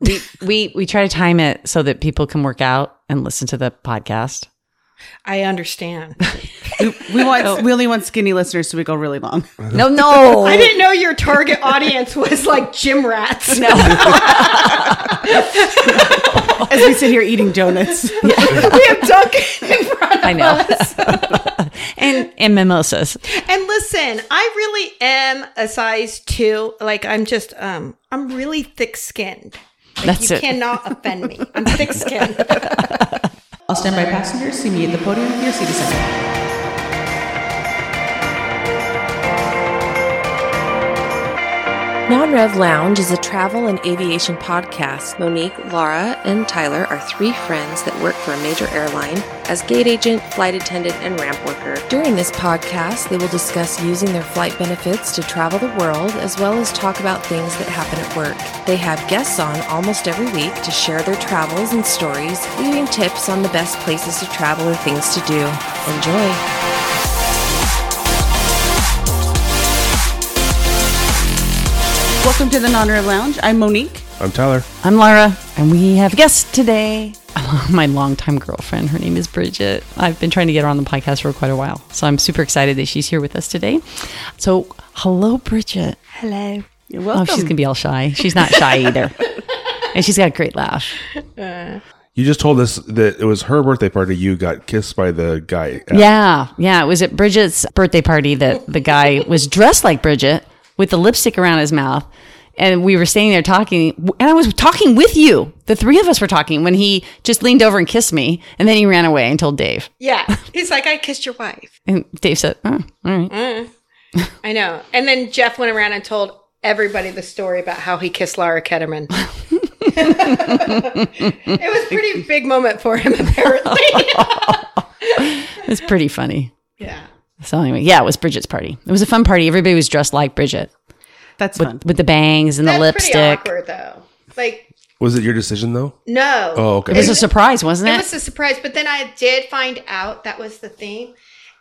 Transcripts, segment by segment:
we, we we try to time it so that people can work out and listen to the podcast. I understand. We, we want we only want skinny listeners, so we go really long. No, no. I didn't know your target audience was like gym rats. No. As we sit here eating donuts. we have Dunkin in front of I know. us. and and mimosas. And listen, I really am a size two. Like I'm just um I'm really thick skinned. Like That's you it. cannot offend me. I'm thick skinned. I'll stand by passengers. See me at the podium with your seat assignment. Non-Rev Lounge is a travel and aviation podcast. Monique, Laura, and Tyler are three friends that work for a major airline as gate agent, flight attendant, and ramp worker. During this podcast, they will discuss using their flight benefits to travel the world as well as talk about things that happen at work. They have guests on almost every week to share their travels and stories, leaving tips on the best places to travel or things to do. Enjoy! Welcome to the Non-Rev Lounge. I'm Monique. I'm Tyler. I'm Lara, and we have a guest today. My longtime girlfriend. Her name is Bridget. I've been trying to get her on the podcast for quite a while, so I'm super excited that she's here with us today. So, hello, Bridget. Hello. You're Oh, welcome. she's gonna be all shy. She's not shy either, and she's got a great laugh. Uh, you just told us that it was her birthday party. You got kissed by the guy. at- Yeah, yeah. It was at Bridget's birthday party that the guy was dressed like Bridget with the lipstick around his mouth. And we were standing there talking, and I was talking with you. The three of us were talking when he just leaned over and kissed me, and then he ran away and told Dave. Yeah. He's like, I kissed your wife. And Dave said, oh, all right. Mm. I know. And then Jeff went around and told everybody the story about how he kissed Lara Ketterman. it was a pretty big moment for him, apparently. It was pretty funny. yeah. So anyway, yeah, it was Bridget's party. It was a fun party. Everybody was dressed like Bridget That's fun. with, with the bangs and the That's pretty lipstick. awkward, though. Like, Was it your decision though? no. Oh, okay. It was a surprise, wasn't It it? was a surprise, but then I did find out that was the theme.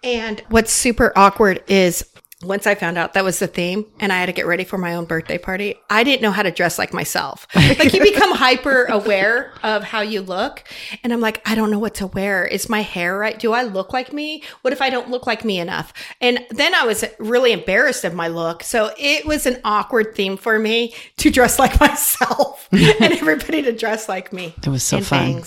And what's super awkward is once I found out that was the theme and I had to get ready for my own birthday party, I didn't know how to dress like myself. Like you become hyper aware of how you look. And I'm like, I don't know what to wear. Is my hair right? Do I look like me? What if I don't look like me enough? And then I was really embarrassed of my look. So it was an awkward theme for me to dress like myself and everybody to dress like me. It was so fun.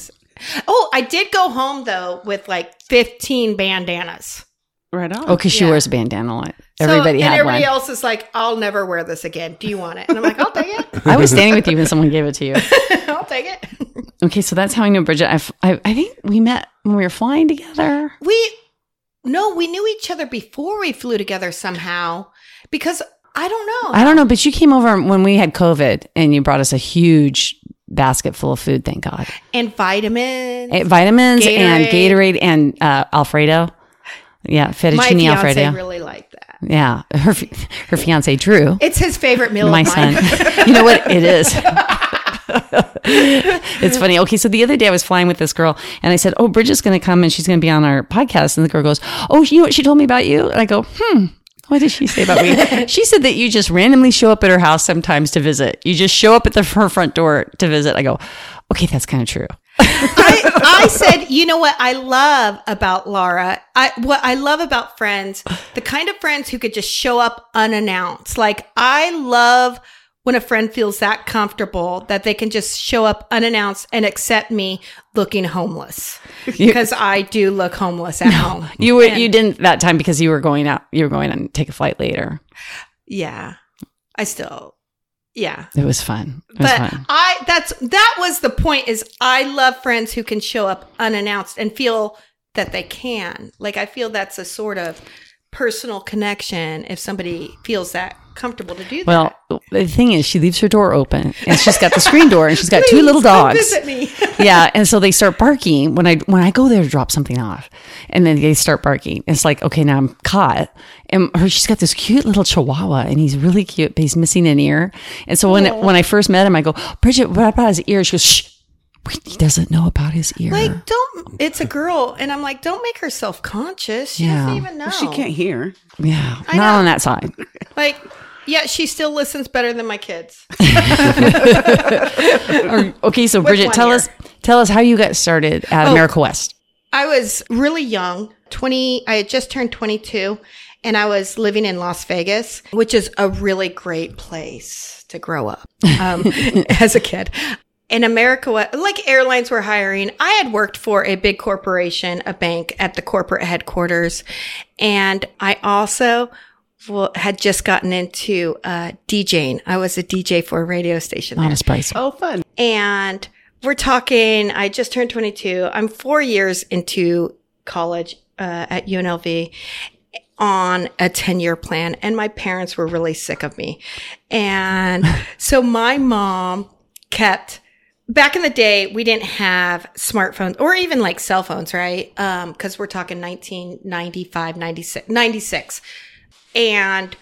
Oh, I did go home though with like 15 bandanas. Right on. Oh, because she Yeah. wears a bandana. Like So- everybody and had everybody one. else is like, I'll never wear this again. Do you want it? And I'm like, I'll take it. I was standing with you when someone gave it to you. I'll take it. Okay, so that's how I know Bridget. I've, I, I think we met when we were flying together. We, no, we knew each other before we flew together somehow because I don't know. I don't know, but you came over when we had COVID and you brought us a huge basket full of food. Thank God, and vitamins. Eh, vitamins and Gatorade. Gatorade and uh, Alfredo. Yeah, My fettuccine fiance Alfredo. really like that. yeah, her her fiance Drew, It's his favorite meal my of son. you know what it is. it's funny. Okay, so the other day I was flying with this girl, and I said, "Oh, Bridget's going to come, and she's going to be on our podcast." And the girl goes, "Oh, you know what she told me about you?" And I go, "Hmm." What did she say about me? she said that you just randomly show up at her house sometimes to visit. You just show up at the, her front door to visit. I go, okay, that's kind of true. I, I said, you know what I love about Laura? I what I love about friends, the kind of friends who could just show up unannounced. Like I love when a friend feels that comfortable that they can just show up unannounced and accept me looking homeless because I do look homeless at home. You were you didn't that time because you were going out. You were going to take a flight later. Yeah, I still, yeah. It was fun. It was but fun. I that's that was the point is I love friends who can show up unannounced and feel that they can. Like I feel that's a sort of personal connection if somebody feels that comfortable to do that. Well, the thing is, she leaves her door open, and she's got the screen door, and she's got two little dogs. Visit me. yeah, and so they start barking when I when I go there to drop something off, and then they start barking. It's like okay, now I'm caught, and her she's got this cute little Chihuahua, and he's really cute, but he's missing an ear. And so when when I first met him, I go, Bridget, what about his ear? She goes, Shh, he doesn't know about his ear. like don't it's a girl and I'm like don't make her self-conscious. She Yeah. doesn't even know. She can't hear. yeah, I not know. on that side. like Yeah, she still listens better than my kids. Okay, so Bridget, tell year? us tell us how you got started at Oh. America West. I was really young, 20, I had just turned 22, and I was living in Las Vegas, which is a really great place to grow up um, as a kid. In America, like airlines were hiring, I had worked for a big corporation, a bank at the corporate headquarters. And I also well, had just gotten into uh, DJing. I was a DJ for a radio station. Not there. a surprise. Oh, fun. And we're talking, I just turned 22. I'm four years into college uh, at UNLV on a 10 year plan. And my parents were really sick of me. And so my mom kept, back in the day, we didn't have smartphones or even like cell phones, right? Um, cause we're talking 1995, 96, 96. And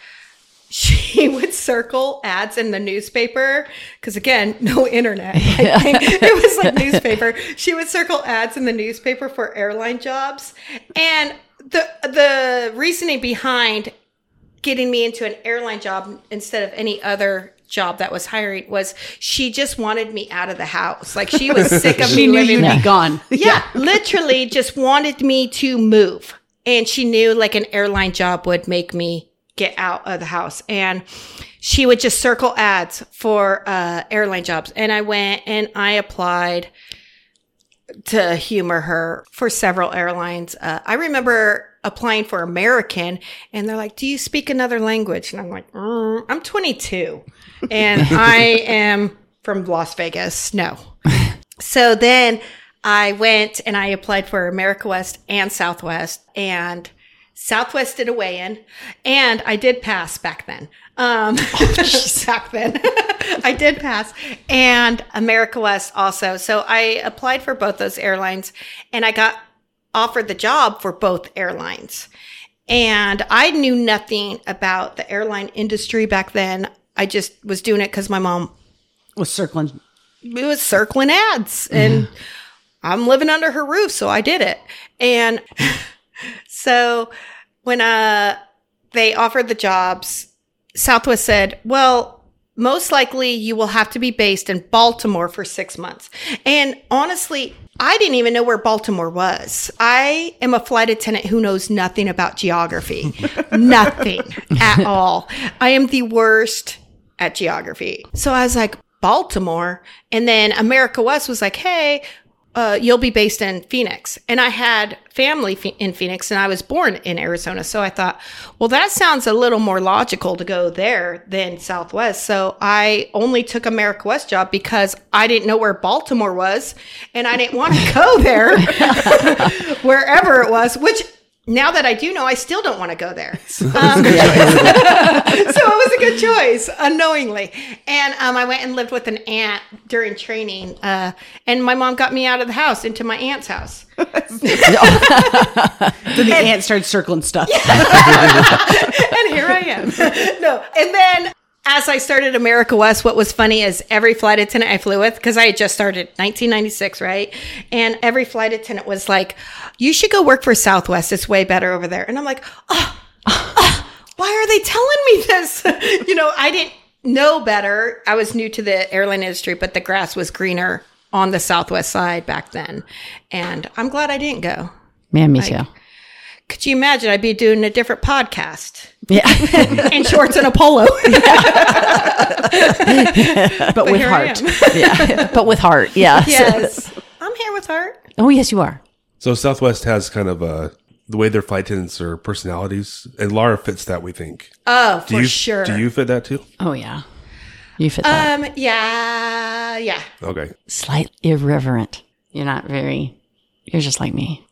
she would circle ads in the newspaper because again no internet think. it was like newspaper she would circle ads in the newspaper for airline jobs and the the reasoning behind getting me into an airline job instead of any other job that was hiring was she just wanted me out of the house like she was sick of She me knew living you'd Yeah. be gone. yeah, literally just wanted me to move. And she knew like an airline job would make me get out of the house. And she would just circle ads for uh, airline jobs. And I went and I applied to humor her for several airlines. Uh, I remember applying for American and they're like, Do you speak another language? And I'm like, "Mm, I'm 22 and I am from Las Vegas. No. So then I went and I applied for America West and Southwest and Southwest did a weigh in and I did pass back then. Um, back then I did pass and America West also. So I applied for both those airlines and I got offered the job for both airlines. And I knew nothing about the airline industry back then. I just was doing it because my mom Was circling. it was circling ads and I'm living under her roof, so I did it. And so when uh they offered the jobs, Southwest said, "Well, most likely you will have to be based in Baltimore for 6 months." And honestly, I didn't even know where Baltimore was. I am a flight attendant who knows nothing about geography. nothing at all. I am the worst at geography. So I was like, Baltimore. And then America West was like, hey, uh, you'll be based in Phoenix. And I had family fe- in Phoenix and I was born in Arizona. So I thought, well, that sounds a little more logical to go there than Southwest. So I only took America West job because I didn't know where Baltimore was and I didn't want to go there wherever it was, which now that I do know, I still don't want to go there. Um, so it was a good choice, unknowingly. And um, I went and lived with an aunt during training. Uh, and my mom got me out of the house into my aunt's house. Then the aunt started circling stuff. and here I am. no. And then as I started America West, what was funny is every flight attendant I flew with, because I had just started 1996, right? And every flight attendant was like, you should go work for Southwest. It's way better over there. And I'm like, oh, oh, why are they telling me this? you know, I didn't know better. I was new to the airline industry, but the grass was greener on the Southwest side back then. And I'm glad I didn't go. Man, me too. Could you imagine I'd be doing a different podcast Yeah. in shorts and a polo? but with heart. yeah. But with heart. Yeah. yes. I'm here with heart. Oh, yes, you are. So Southwest has kind of uh the way their flight attendants are personalities, and Laura fits that. We think. Oh, Do for you, sure. Do you fit that too? Oh, yeah. You fit that. Um, yeah, yeah. Okay. Slightly irreverent. You're not very, you're just like me.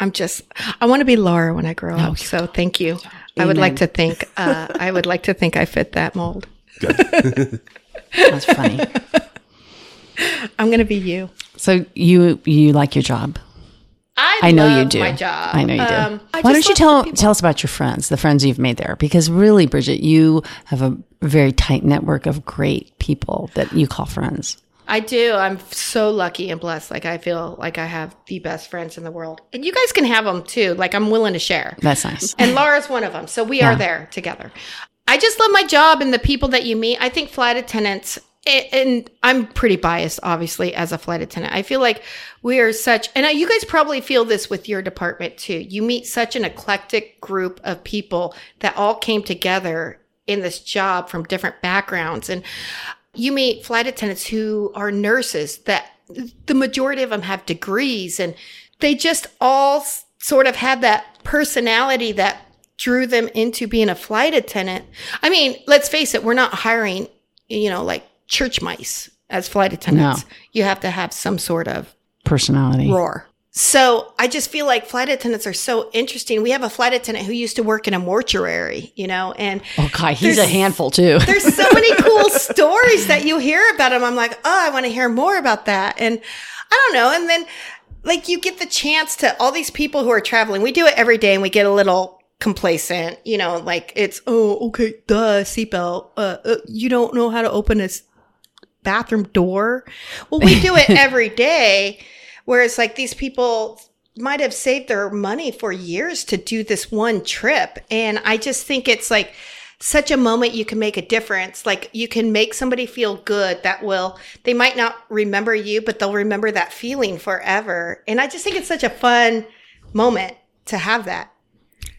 I'm just, I want to be Laura when I grow up. So thank you. I would like to think, uh, I would like to think I fit that mold. That's funny. I'm going to be you. so you, you like your job. I, I know you do. My job. I know you do. Um, Why don't you tell tell us about your friends, the friends you've made there? Because really, Bridget, you have a very tight network of great people that you call friends. I do. I'm so lucky and blessed. Like I feel like I have the best friends in the world, and you guys can have them too. Like I'm willing to share. That's nice. and Laura's one of them. So we are there together. I just love my job and the people that you meet. I think flight attendants, and I'm pretty biased, obviously, as a flight attendant. I feel like we are such, and you guys probably feel this with your department too. You meet such an eclectic group of people that all came together in this job from different backgrounds. And you meet flight attendants who are nurses that the majority of them have degrees and they just all sort of had that personality that drew them into being a flight attendant. I mean, let's face it, we're not hiring, you know, like church mice as flight attendants. No. You have to have some sort of Personality. roar. So I just feel like flight attendants are so interesting. We have a flight attendant who used to work in a mortuary, you know, and Oh, God, he's a handful too. there's so many cool stories that you hear about him. I'm like, oh, I want to hear more about that. And I don't know. And then like you get the chance to all these people who are traveling. We do it every day and we get a little complacent, you know, like it's, oh, okay, duh, seatbelt. Uh, uh, you don't know how to open a s- bathroom door. Well, we do it every day. Whereas like these people might have saved their money for years to do this one trip. And I just think it's like such a moment you can make a difference. Like you can make somebody feel good that will, they might not remember you, but they'll remember that feeling forever. And I just think it's such a fun moment to have that.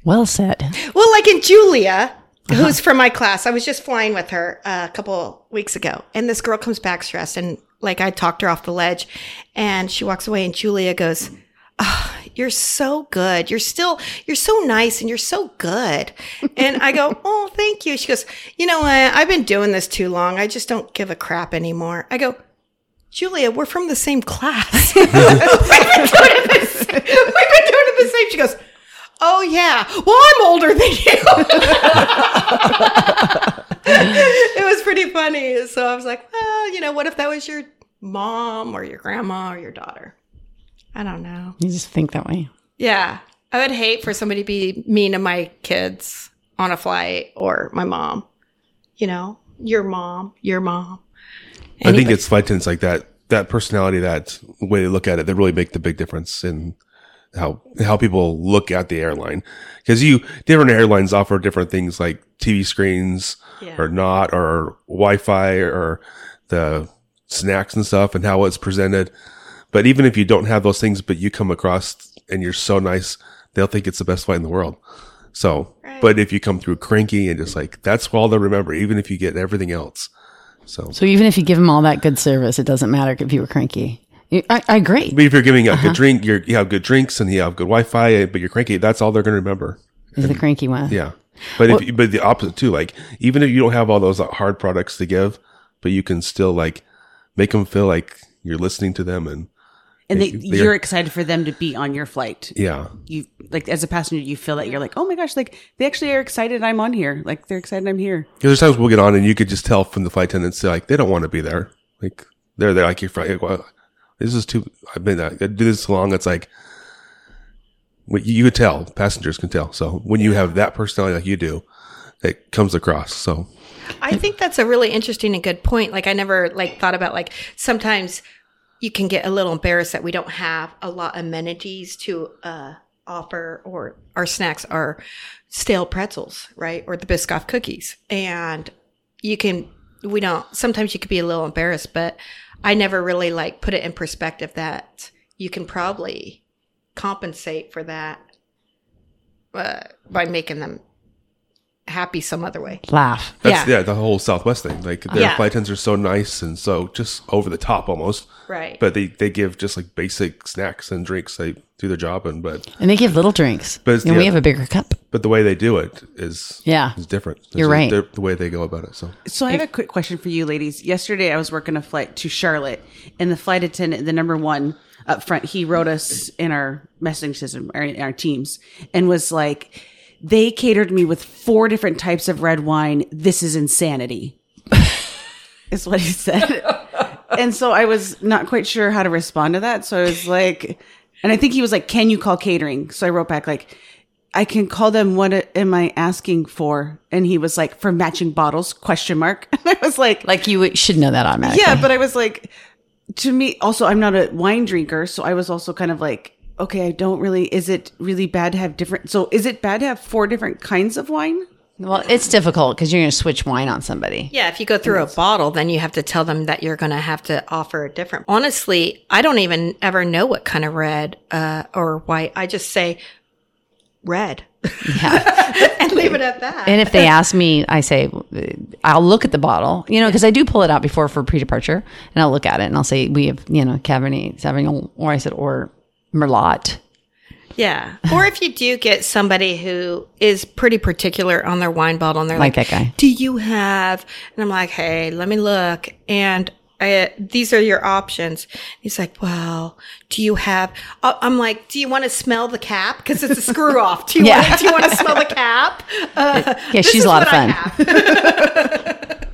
Well said. Well, like in Julia, who's from my class, I was just flying with her uh, a couple weeks ago, and this girl comes back stressed, and like I talked her off the ledge, and she walks away, and Julia goes, oh, "You're so good. You're still, you're so nice, and you're so good." And I go, "Oh, thank you." She goes, "You know what? I've been doing this too long. I just don't give a crap anymore." I go. Julia, we're from the same class. We've been doing it the same. We've been doing it the same. She goes, Oh yeah. Well, I'm older than you. it was pretty funny. So I was like, well, you know, what if that was your mom or your grandma or your daughter? I don't know. You just think that way. Yeah. I would hate for somebody to be mean to my kids on a flight or my mom. You know, your mom, your mom. I think it's flight attendants like that, that personality, that way they look at it, that really make the big difference in how, how people look at the airline. Cause you, different airlines offer different things like TV screens Yeah. or not, or Wi-Fi or the snacks and stuff and how it's presented. But even if you don't have those things, but you come across and you're so nice, they'll think it's the best flight in the world. So, Right. but if you come through cranky and just like, that's all they'll remember, even if you get everything else. So, So even if you give them all that good service, it doesn't matter if you were cranky. You- I, I agree. But if you're giving a Uh-huh. good drink, you're, you have good drinks and you have good Wi-Fi, but you're cranky. That's all they're going to remember. Is the cranky one? Yeah. But if but the opposite too, like even if you don't have all those hard products to give, but you can still like make them feel like you're listening to them and And they, They- you're excited for them to be on your flight. yeah, You like as a passenger, you feel that you're like, oh my gosh, like they actually are excited I'm on here. Like they're excited I'm here. because there's times we'll get on and you could just tell from the flight attendants they're like they don't want to be there. Like they're there like you're fr- well, this is too. I've been I do this long. It's like you could tell. Passengers can tell. So when you have that personality like you do, it comes across. So I think that's a really interesting and good point. Like I never like thought about like sometimes you can get a little embarrassed that we don't have a lot of amenities to uh offer or our snacks are stale pretzels, right? Or the Biscoff cookies. And you can we don't sometimes you could be a little embarrassed, but I never really like put it in perspective that you can probably compensate for that uh, by making them happy some other way. Laugh. that's Yeah. yeah, the whole Southwest thing. Like their Yeah. flight attendants are so nice and so just over the top almost. Right. But they, they give just like basic snacks and drinks. They do their job and but And they give little drinks. But it's- and we have a bigger cup. But the way they do it is Yeah. is different. It's You're just right. The way they go about it. So So I have a quick question for you, ladies. Yesterday, I was working a flight to Charlotte, and the flight attendant, the number one up front, he wrote us in our messaging system, or in our teams, and was like, "They catered me with four different types of red wine. This is insanity." is what he said. and so I was not quite sure how to respond to that. So I was like, and I think he was like, "Can you call catering?" So I wrote back like. I can call them. What am I asking for? And he was like, for matching bottles? Question mark. And I was like, Like you should know that automatically. yeah, but I was like, to me, also, I'm not a wine drinker, so I was also kind of like, okay, I don't really. Is it really bad to have different? So, is it bad to have four different kinds of wine? Well, it's difficult because you're going to switch wine on somebody. Yeah, if you go through a bottle, then you have to tell them that you're going to have to offer a different. Honestly, I don't even ever know what kind of red uh, or white. I just say red Yeah. and leave it at that. and if they ask me, I say, I'll look at the bottle, you know, because I do pull it out before for pre departure and I'll look at it and I'll say, we have, you know, Cabernet Sauvignon, or I said, or Merlot. Yeah. Or if you do get somebody who is pretty particular on their wine bottle and they're Like like, that guy. Do you have? And I'm like, Hey, let me look. And I, these are your options. He's like, well, do you have, uh, I'm like, do you want to smell the cap? Cause it's a screw off. Do you, Yeah. want, do you want to smell the cap? Uh, Yeah, she's a lot of fun.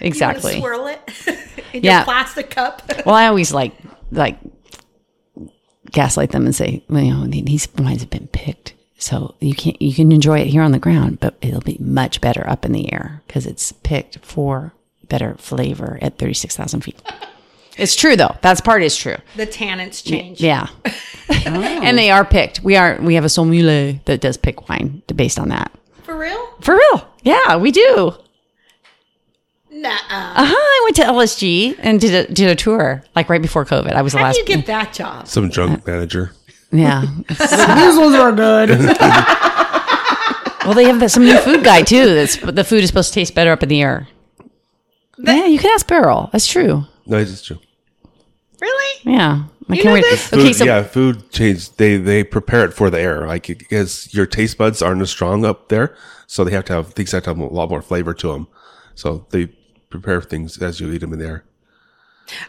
Exactly. You swirl it in Yeah. your plastic cup. Well, I always like, like, gaslight them and say, well, you know, these wines have been picked. So you can you can enjoy it here on the ground, but it'll be much better up in the air because it's picked for better flavor at thirty six thousand feet. It's true though. That's part is true. The tannins change. Yeah. and they are picked. We are we have a sommelier that does pick wine based on that. For real? For real. Yeah, we do. Nuh-uh. Uh-huh. I went to LSG and did a did a tour like right before COVID. I was the last one. How last you get that job? Some drunk manager. Yeah. These ones are good. well, they have some new food guy too. That's the food is supposed to taste better up in the air. Yeah, you can ask Beryl. That's true. No, it's true. Really? Yeah. I You can't know wait. this? Okay, Food, so yeah, food change. They they prepare it for the air, like because your taste buds aren't as strong up there, so they have to have things have to have a lot more flavor to them. So they prepare things as you eat them in the air.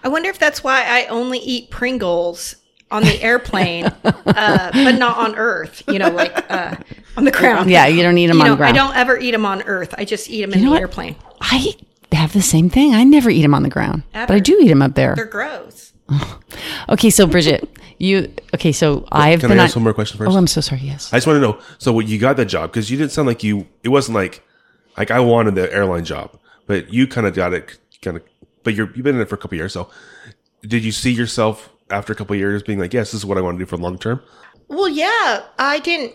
I wonder if that's why I only eat Pringles on the airplane, uh, but not on Earth. You know, like uh, on the ground. yeah, you don't eat them You on know, the ground. I don't ever eat them on Earth. I just eat them in know the what? airplane. I have the same thing. I never eat them on the ground, but I do eat them up there. They're gross. Okay, so Bridget, you okay? So I've Can been I on- ask one more question first? Oh, I'm so sorry. Yes. I just want to know. So, what you got that job because you didn't sound like you. It wasn't like like I wanted the airline job, but you kind of got it. Kind of, but you're you've been in it for a couple years. So, did you see yourself after a couple years being like, yes, this is what I want to do for the long term? Well, yeah, I didn't.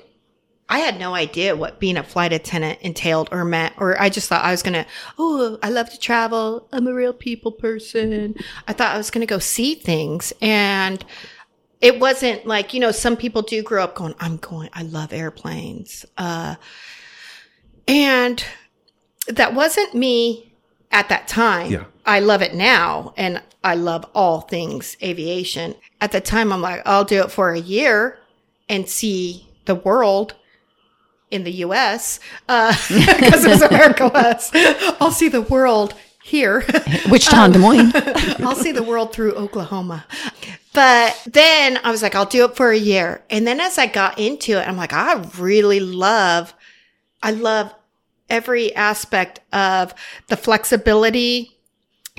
I had no idea what being a flight attendant entailed or meant, or I just thought I was gonna. Oh, I love to travel. I'm a real people person. I thought I was gonna go see things, and it wasn't like you know some people do grow up going. I'm going. I love airplanes. Uh, and that wasn't me at that time. Yeah. I love it now and I love all things aviation. At the time, I'm like, I'll do it for a year and see the world in the US because uh, it was America West. I'll see the world here. Wichita and Des Moines. I'll see the world through Oklahoma. But then I was like, I'll do it for a year. And then as I got into it, I'm like, I really love, I love every aspect of the flexibility.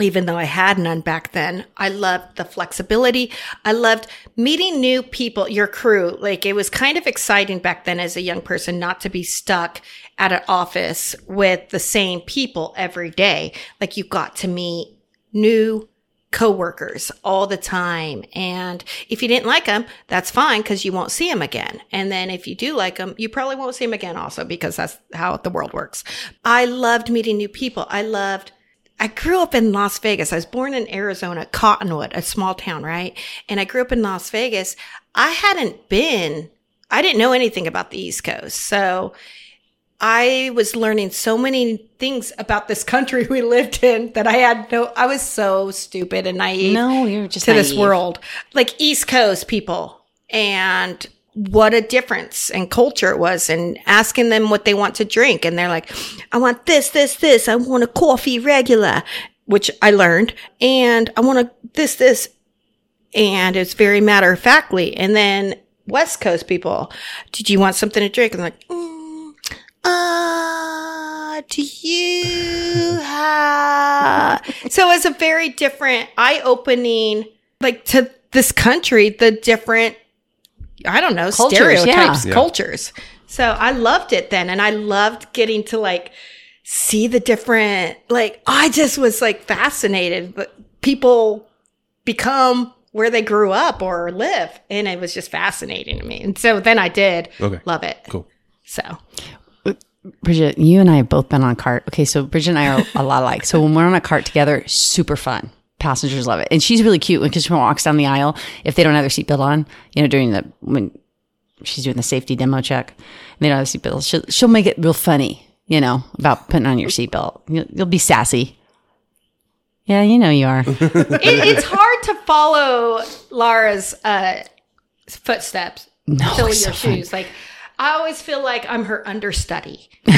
Even though I had none back then, I loved the flexibility. I loved meeting new people, your crew. Like it was kind of exciting back then as a young person not to be stuck at an office with the same people every day. Like you got to meet new coworkers all the time. And if you didn't like them, that's fine because you won't see them again. And then if you do like them, you probably won't see them again also because that's how the world works. I loved meeting new people. I loved I grew up in Las Vegas. I was born in Arizona, Cottonwood, a small town, right? And I grew up in Las Vegas. I hadn't been, I didn't know anything about the East Coast. So I was learning so many things about this country we lived in that I had no, I was so stupid and naive No, you're just to this world. Like East Coast people and what a difference in culture it was and asking them what they want to drink. And they're like, I want this, this, this. I want a coffee regular, which I learned. And I want a this, this. And it's very matter of factly. And then West Coast people, did you want something to drink? I'm like, mm, uh, do you have? so it's a very different, eye opening, like to this country, the different, I don't know, Cultures, stereotypes, yeah. Yeah. cultures. So I loved it then. And I loved getting to like see the different, like, I just was like fascinated, but people become where they grew up or live. And it was just fascinating to me. And so then I did Okay. love it. Cool. So Bridget, you and I have both been on a cart. Okay, so Bridget and I are a lot alike. So when we're on a cart together, super fun. Passengers love it, and she's really cute because she walks down the aisle. If they don't have their seatbelt on, you know, during the when she's doing the safety demo check, and they don't have seatbelts, she'll, she'll make it real funny. You know about putting on your seatbelt. You'll, you'll be sassy. Yeah, you know you are. It, it's hard to follow Lara's uh, footsteps. No, fill your so fun. shoes. Like I always feel like I'm her understudy. but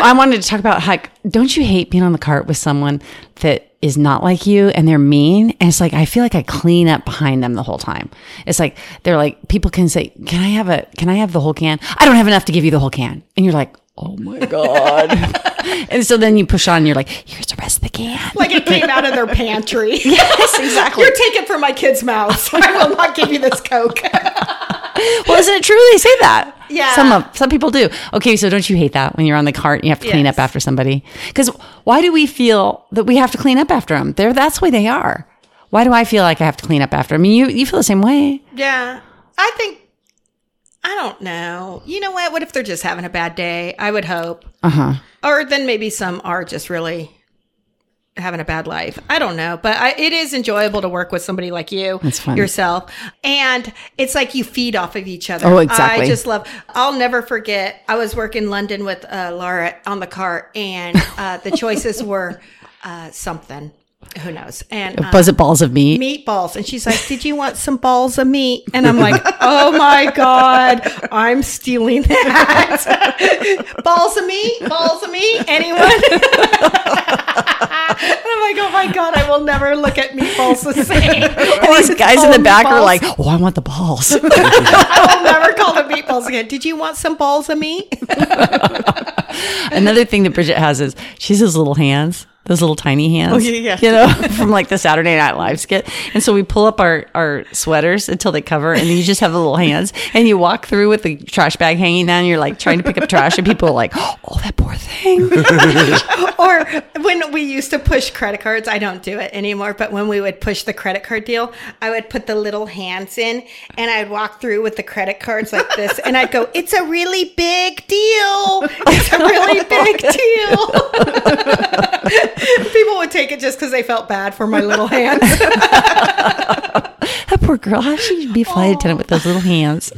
I wanted to talk about like, don't you hate being on the cart with someone that is not like you and they're mean? And it's like, I feel like I clean up behind them the whole time. It's like, they're like, people can say, can I have a, can I have the whole can? I don't have enough to give you the whole can. And you're like, oh my God. and so then you push on, and you're like, here's the rest of the can. Like it came out of their pantry. yes, exactly. You're taking from my kids' mouths. I will not give you this Coke. well, isn't it true? They say that. Yeah. Some of some people do. Okay, so don't you hate that when you're on the cart and you have to clean Yes. up after somebody? Because why do we feel that we have to clean up after them? They're that's the way they are. Why do I feel like I have to clean up after? I mean, you you feel the same way. yeah. I think, I don't know. You know what? What if they're just having a bad day? I would hope. Uh huh. Or then maybe some are just really having a bad life. I don't know, but I, it is enjoyable to work with somebody like you yourself. And it's like you feed off of each other. Oh, exactly. I just love, I'll never forget. I was working in London with uh, Laura on the cart and uh, the choices were uh, something. Who knows? And it balls of meat. meatballs. And she's like, Did you want some balls of meat? And I'm like, Oh my God, I'm stealing that. balls of meat? Balls of meat? Anyone? And I'm like, Oh my God, I will never look at meatballs the same. And these guys in the back are like, "Oh, I want the balls." I will never call them meatballs again. Did you want some balls of meat? Another thing that Bridget has is she has those little hands, those little tiny hands. Oh, yeah, yeah. You know, from like the Saturday Night Live skit. And so we pull up our, our sweaters until they cover, and you just have the little hands, and you walk through with the trash bag hanging down. And you're like trying to pick up trash, and people are like, "Oh, that poor thing." or when we used to push credit cards, I don't do it anymore, but when we would push the credit card deal, I would put the little hands in and I'd walk through with the credit cards like this and I'd go, It's a really big deal. It's a really big deal. People would take it just because they felt bad for my little hands. that poor girl. How should she be a flight attendant with those little hands?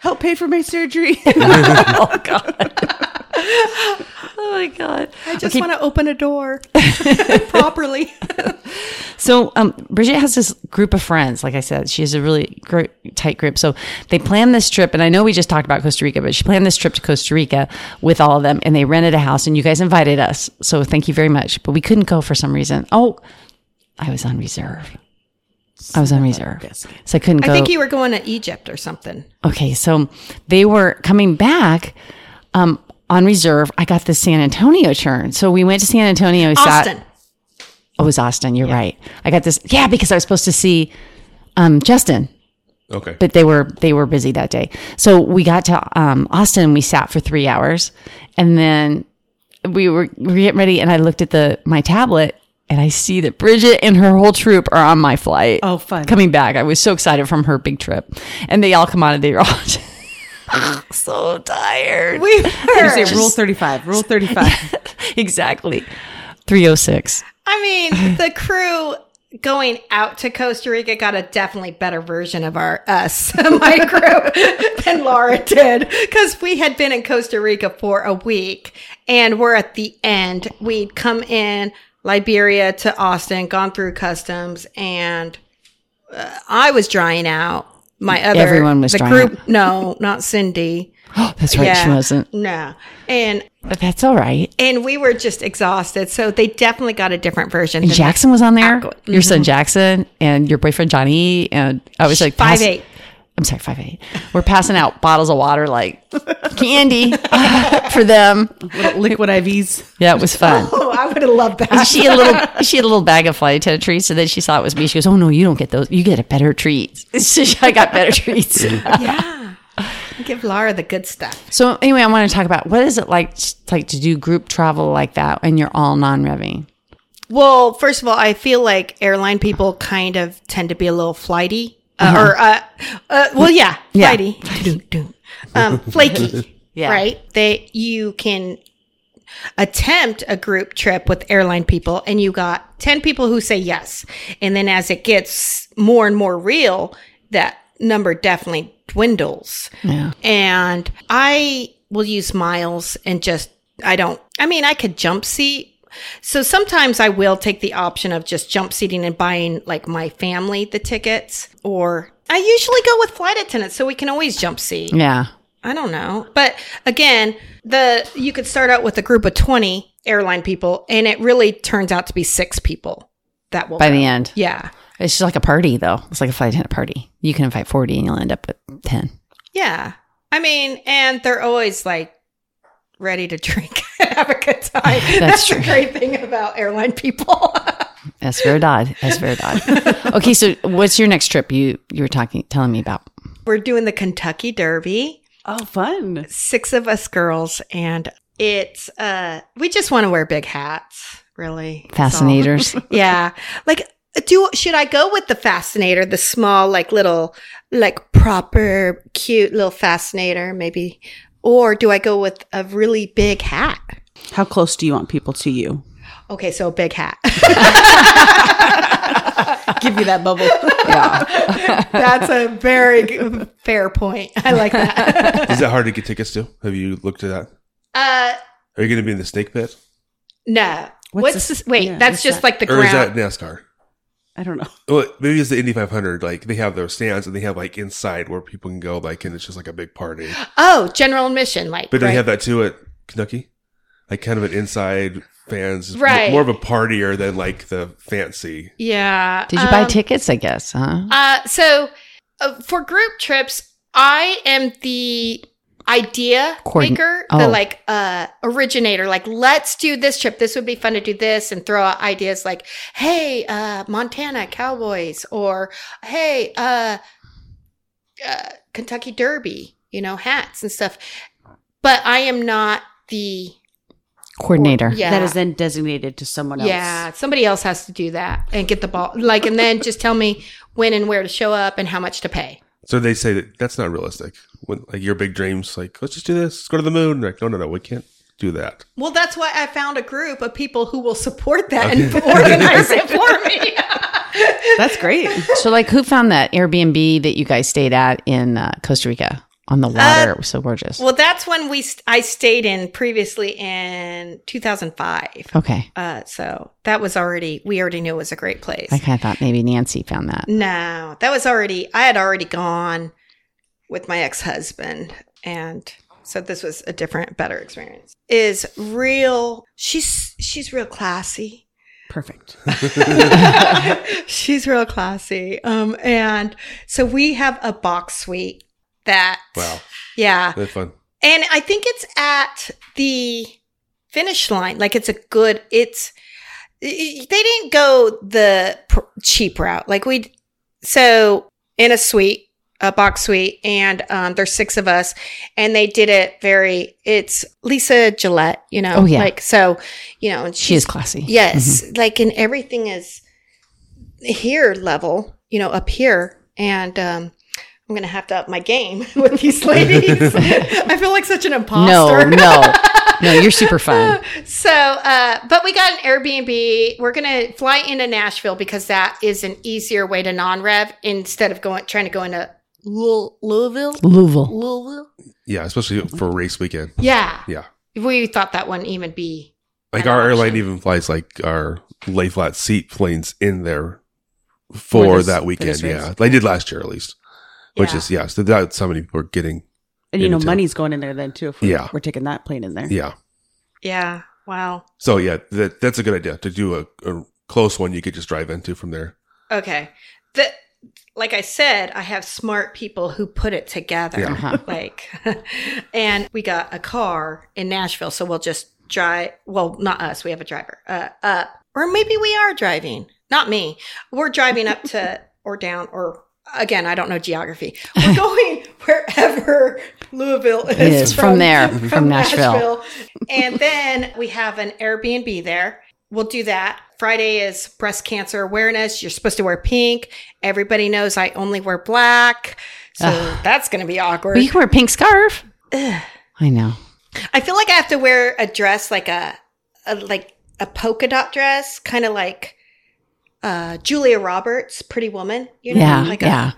Help pay for my surgery. oh God. oh my God. I just want to open a door properly. So, um, Bridget has this group of friends. Like I said, she has a really tight group. So they planned this trip, and I know we just talked about Costa Rica, but she planned this trip to Costa Rica with all of them, and they rented a house, and you guys invited us. So thank you very much. But we couldn't go for some reason. Oh, I was on reserve. I was on reserve, so I couldn't I think you were going to Egypt or something. Okay, so they were coming back um, on reserve. I got the San Antonio turn, so we went to San Antonio. we sat- Austin. Oh, it was Austin. You're right. I got this. Yeah, because I was supposed to see um, Justin, Okay. but they were they were busy that day. So we got to um, Austin. and We sat for three hours, and then we were we were getting ready. And I looked at the my tablet, and I see that Bridget and her whole troop are on my flight. Oh, fun. Coming back, I was so excited from her big trip, and they all come on and they were all. so tired. We You were. say rule 35. Rule 35. exactly. 306. I mean, the crew going out to Costa Rica got a definitely better version of our us, my crew, than Laura did because we had been in Costa Rica for a week and we're at the end. We'd come in Liberia to Austin, gone through customs, and uh, I was drying out. My other Everyone was the group. No, not Cindy. Oh, that's right. She wasn't. No, and But that's all right. and we were just exhausted. So they definitely got a different version. And Jackson was on there. Your son mm-hmm. Jackson and your boyfriend Johnny. And I was like Five eight. I'm sorry, five eight. We're passing out bottles of water like candy for them. Little liquid IVs. Yeah, it was fun. Oh, I would have loved that. She had a little she had a little bag of flight attendant treats, and then she saw it was me. She goes, "Oh no, you don't get those. You get a better treat." So I got better treats. yeah. Give Laura the good stuff. So anyway, I want to talk about what is it like like to do group travel like that, and you're all non-revving. Well, first of all, I feel like airline people kind of tend to be a little flighty. Uh, Or, uh, uh, well, yeah, Yeah. flighty. Um, flaky. Yeah. right? That you can attempt a group trip with airline people and you got 10 people who say yes. And then as it gets more and more real, that number definitely dwindles. Yeah. And I will use miles and just, I don't, I mean, I could jump seat. So sometimes I will take the option of just jump seating and buying like my family the tickets, or I usually go with flight attendants so we can always jump seat. Yeah. I don't know. But again, the you could start out with a group of 20 airline people and it really turns out to be six people that will By go. the end. Yeah. It's just like a party, though. It's like a flight attendant party. You can invite 40 and you'll end up with 10. Yeah. I mean, and they're always like ready to drink have a good time. That's, true. the great thing about airline people. That's verdad. That's verdad. okay, so what's your next trip you you were talking telling me about? We're doing the Kentucky Derby. Oh, fun. Six of us girls and it's uh we just want to wear big hats, really. That's all. Fascinators. yeah. Like do should I go with the fascinator, the small like little like proper cute little fascinator maybe or do I go with a really big hat? How close do you want people to you? Okay, so a big hat. Give you that bubble. yeah. That's a very fair point. I like that. Is that hard to get tickets to? Have you looked at that? Uh Are you going to be in the snake pit, no. What's What's, this- this? Wait, yeah, that's just that? like the ground. or is that. NASCAR? I don't know. Well, maybe it's the Indy 500. Like they have those stands and they have like inside where people can go, like, and it's just like a big party. Oh, general admission, like But do right. they have that too at Kentucky? Like kind of an inside fans, Right. More of a partier than like the fancy. Yeah. Did you buy um, tickets, I guess, huh? Uh, so uh, for group trips, I am the idea Coordin- maker, oh. the like uh originator. Like, let's do this trip. This would be fun to do this, and throw out ideas like, "Hey, uh, Montana Cowboys," or "Hey, uh, uh, Kentucky Derby," you know, hats and stuff. But I am not the Coordinator. yeah. That is then designated to someone else. Yeah, somebody else has to do that and get the ball. Like, and then just tell me when and where to show up and how much to pay. So they say that that's not realistic. When like your big dreams, like let's just do this, let's go to the moon. Like no, no, no, we can't do that. Well, that's why I found a group of people who will support that and organize it for me. That's great. So, like, who found that Airbnb that you guys stayed at in uh, Costa Rica on the water? it was so gorgeous. well, that's when we st- I stayed in previously in 2005. okay. Uh, so that was already we already knew it was a great place. I kind of thought maybe Nancy found that. No, that was already I had already gone with my ex-husband and so this was a different better experience. Is real she's she's real classy. Perfect. she's real classy. Um and so we have a box suite that Wow, yeah. that's fun. And I think it's at the finish line. Like it's a good, it's, they didn't go the pr- cheap route. Like we, so in a suite, a box suite, and um, there's six of us, and they did it very, it's Lisa Gillette, you know? Oh, yeah. Like, so, you know, and She is she's, classy. yes, like, and everything is here level, you know, up here. And, um, I'm gonna have to up my game with these ladies. I feel like such an No, imposter. no, no. You're super fun. So, uh, but we got an Airbnb. We're gonna fly into Nashville because that is an easier way to non-rev instead of going trying to go into Louisville. Louisville. Louisville. Yeah, especially for race weekend. Yeah, Yeah, we thought that wouldn't even be. like our option. airline even flies like our lay flat seat planes in there For for this- that weekend. this race. Yeah, they did last year at least, which Yeah. is yes, that that's how many people are getting. And you know, Into- money's going in there then too. If we're, Yeah. we're taking that plane in there. Yeah, Yeah. Wow. so yeah, that that's a good idea to do a, a close one you could just drive into from there. Okay. The like I said, I have smart people who put it together. Yeah. Uh-huh. Like, and we got a car in Nashville, so we'll just drive. Well, not us. We have a driver. Uh, up, or maybe we are driving. Not me. We're driving up to or down or. Again, I don't know geography. We're going wherever Louisville is. Is, from there, from Nashville. And then we have an Airbnb there. We'll do that. Friday is breast cancer awareness. You're supposed to wear pink. Everybody knows I only wear black. So that's going to be awkward. Well, you can wear a pink scarf. I know. I feel like I have to wear a dress like a, a like a polka dot dress, kind of like uh Julia Roberts, Pretty Woman. You know, Yeah, like yeah. A,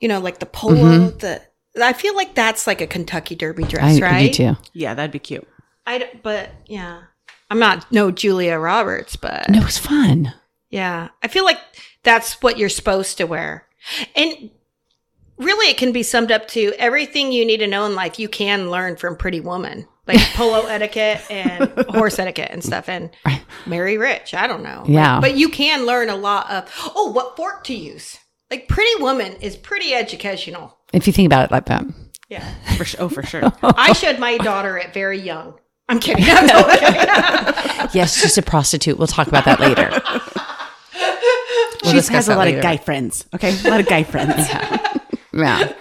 you know, like the polo. The I feel like that's like a Kentucky Derby dress, I right? do too. Yeah, that'd be cute. I but yeah, I'm not no Julia Roberts, but And it was fun. yeah, I feel like that's what you're supposed to wear, and really, it can be summed up to everything you need to know in life. You can learn from Pretty Woman, like polo etiquette and horse etiquette and stuff, and Mary Rich. I don't know, Like, Yeah. but you can learn a lot of oh, what fork to use. Like Pretty Woman is pretty educational. If you think about it like that. Yeah, For sure. Oh, for sure. I showed my daughter it very young. I'm kidding. I'm kidding. Yes, she's a prostitute. We'll talk about that later. We'll she has a lot later. of guy friends. Okay, a lot of guy friends. Yeah.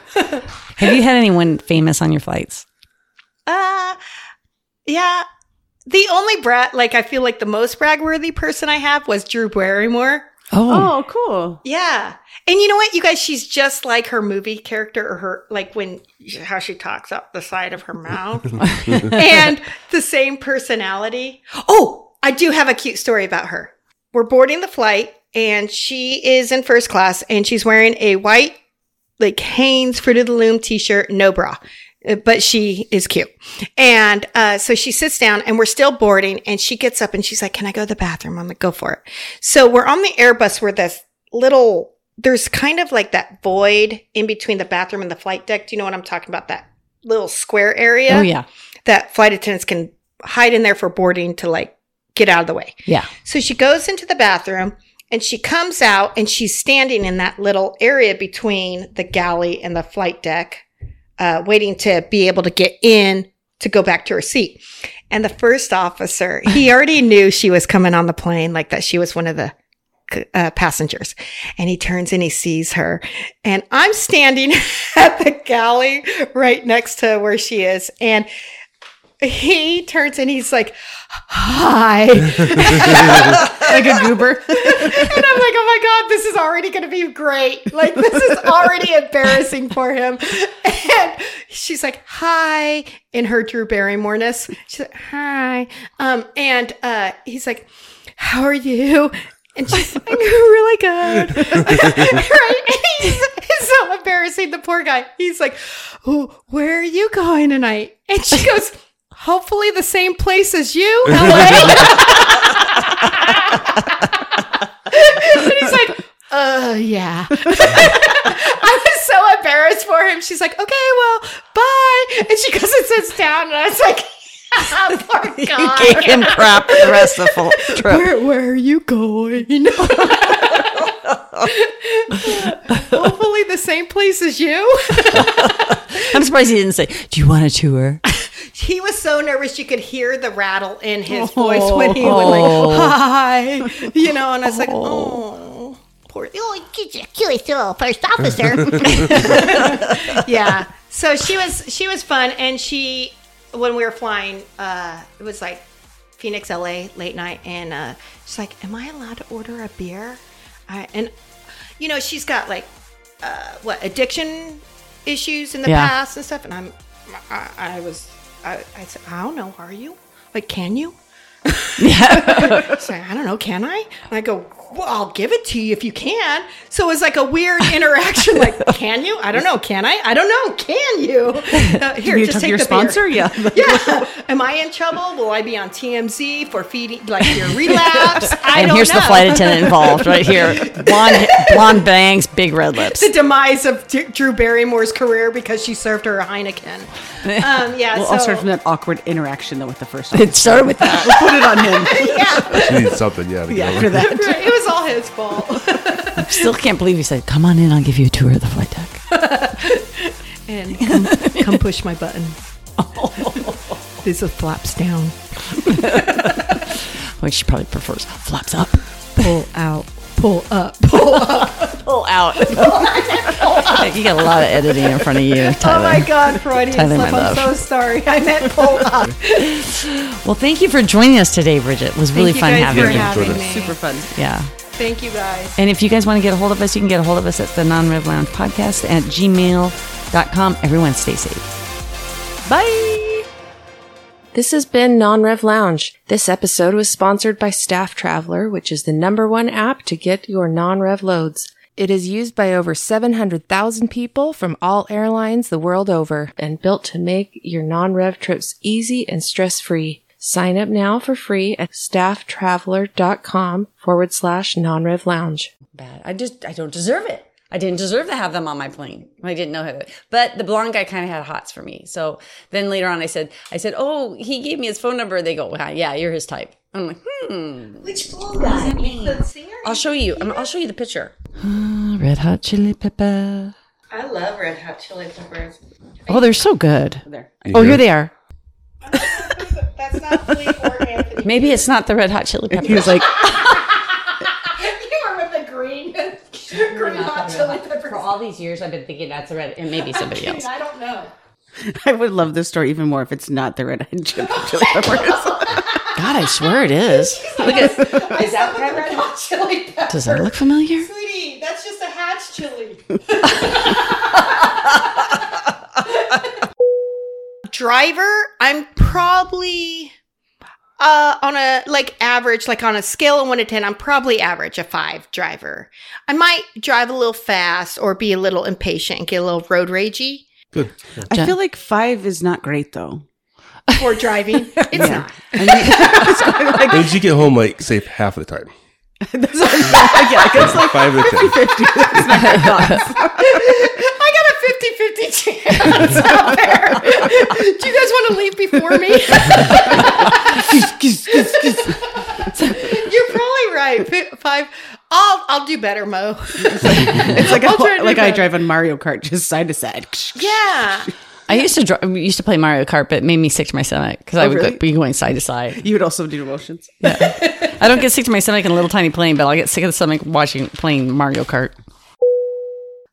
Have you had anyone famous on your flights? Uh, yeah. The only brat, like I feel like the most brag-worthy person I have was Drew Barrymore. Oh, Oh, cool. Yeah. And you know what, you guys, she's just like her movie character or her, like when, how she talks out the side of her mouth and the same personality. Oh, I do have a cute story about her. We're boarding the flight and she is in first class and she's wearing a white, like Hanes Fruit of the Loom t-shirt, no bra. Uh, But she is cute. And uh, so she sits down and we're still boarding and she gets up and she's like, Can I go to the bathroom? I'm like, Go for it. So we're on the Airbus where this little, there's kind of like that void in between the bathroom and the flight deck. Do you know what I'm talking about? That little square area oh yeah. that flight attendants can hide in there for boarding to like get out of the way. Yeah. So she goes into the bathroom and she comes out and she's standing in that little area between the galley and the flight deck, uh, waiting to be able to get in to go back to her seat. And the first officer, he already knew she was coming on the plane, like that she was one of the uh, passengers. And he turns and he sees her. And I'm standing at the galley right next to where she is. And he turns and he's like, Hi. Like a goober. And I'm like, oh my God, this is already going to be great. Like, this is already embarrassing for him. And she's like, hi, in her Drew Barrymore-ness. She's like, hi. Um, and uh, he's like, how are you? And she's like, really good. right? It's so embarrassing. The poor guy. He's like, oh, where are you going tonight? And she goes, hopefully the same place as you, LA. and he's like, uh, yeah. I was so embarrassed for him. She's like, okay, well, bye. And she goes and sits down, and I was like, poor You guy. gave him crap the rest of the trip. Where, where are you going? Hopefully, the same place as you. I'm surprised he didn't say, "Do you want a tour?" He was so nervous you could hear the rattle in his voice when he would like, hi, you know, and I was like, oh, poor. Oh, get your cute little first officer. yeah. So she was she was fun, and she when we were flying, uh, it was like Phoenix, LA, late night, and uh, she's like, "Am I allowed to order a beer?" I, and you know, she's got like uh, what addiction issues in the Yeah. past and stuff, and I'm I, I was I, I said, I don't know, are you? Like, can you? Yeah. She's like, I don't know, can I? And I go, well, I'll give it to you if you can. So it was like a weird interaction. Like, can you? I don't know. Can I? I don't know. Can you? Uh, here, you just take your the sponsor? Beer. Yeah. Yeah. Am I in trouble? Will I be on TMZ for feeding like your relapse? I and don't here's know. the flight attendant involved right here. Blonde, blonde bangs, big red lips. The demise of D- Drew Barrymore's career because she served her a Heineken. Um, yeah. Well, so I'll start from that awkward interaction though with the first It started with that. Put it on him. yeah, She needs something, yeah. To Yeah, get for that. it was all his fault. Still can't believe he said, "Come on in, I'll give you a tour of the flight deck." and come, come push my button. This is flaps down. Which she probably prefers flaps up, Pull out. Pull up. Pull up. pull out. you got a lot of editing in front of you, Tyler. Oh my God, Freudian Tyler, slip. I'm love. so sorry. I meant pull up. Well, thank you for joining us today, Bridget. It was really Thank fun guys having for you. having Enjoyed me. Super fun. Yeah. Thank you guys. And if you guys want to get a hold of us, you can get a hold of us at the Non-Rev Lounge Podcast at gmail.com. Everyone stay safe. Bye. This has been Non Rev Lounge. This episode was sponsored by Staff Traveler, which is the number one app to get your non rev loads. It is used by over 700,000 people from all airlines the world over and built to make your non rev trips easy and stress free. Sign up now for free at stafftraveler.com forward slash non rev lounge. bad. I just I don't deserve it. I didn't deserve to have them on my plane. I didn't know how to. But the blonde guy kind of had hots for me. So then later on, I said, I said, oh, he gave me his phone number. They go, well, yeah, you're his type. I'm like, hmm. Which blonde guy? The singer? I'll show you. I'm, I'll show you the picture. Red hot chili pepper. I love red hot chili peppers. Oh, they're so good. There. Oh, here they are. That's not Flea or Anthony. Maybe it's not the red hot chili Peppers. He was like, you were with the green, green hot chili peppers. For all these years, I've been thinking that's the red. It may be somebody else. I don't know. I would love this story even more if it's not the red hot chili chili peppers. God, I swear it is. Look at. Is that red hot chili peppers? Does that look familiar? Sweetie, that's just a hatch chili. Driver, I'm probably uh on a like average, like on a scale of one to ten, I'm probably average a five driver. I might drive a little fast or be a little impatient, get a little road ragey Good. I feel like five is not great though. for driving. It's not. I mean, it's kind of like, Means you get home like safe half of the time. that's what, yeah, like, it's like Five of the ten. 50. That's my. I got a 50 50 chance out there. Do you guys want to leave before me? You're probably right. Five. I'll I'll do better, Mo. It's like, I'll a, do like I drive on Mario Kart, just side to side. Yeah. I used to dri- we used to play Mario Kart, but it made me sick to my stomach because I oh, would really? go, be going side to side. You would also do emotions. I don't get sick to my stomach in a little tiny plane, but I'll get sick of the stomach watching playing Mario Kart.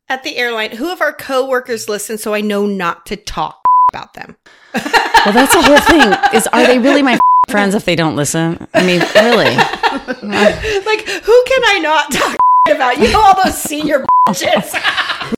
At the airline, who of our coworkers listen so I know not to talk about them? Well, that's the whole thing. Is are they really my friends if they don't listen? I mean, really? Like, who can I not talk about? You know all those senior bitches.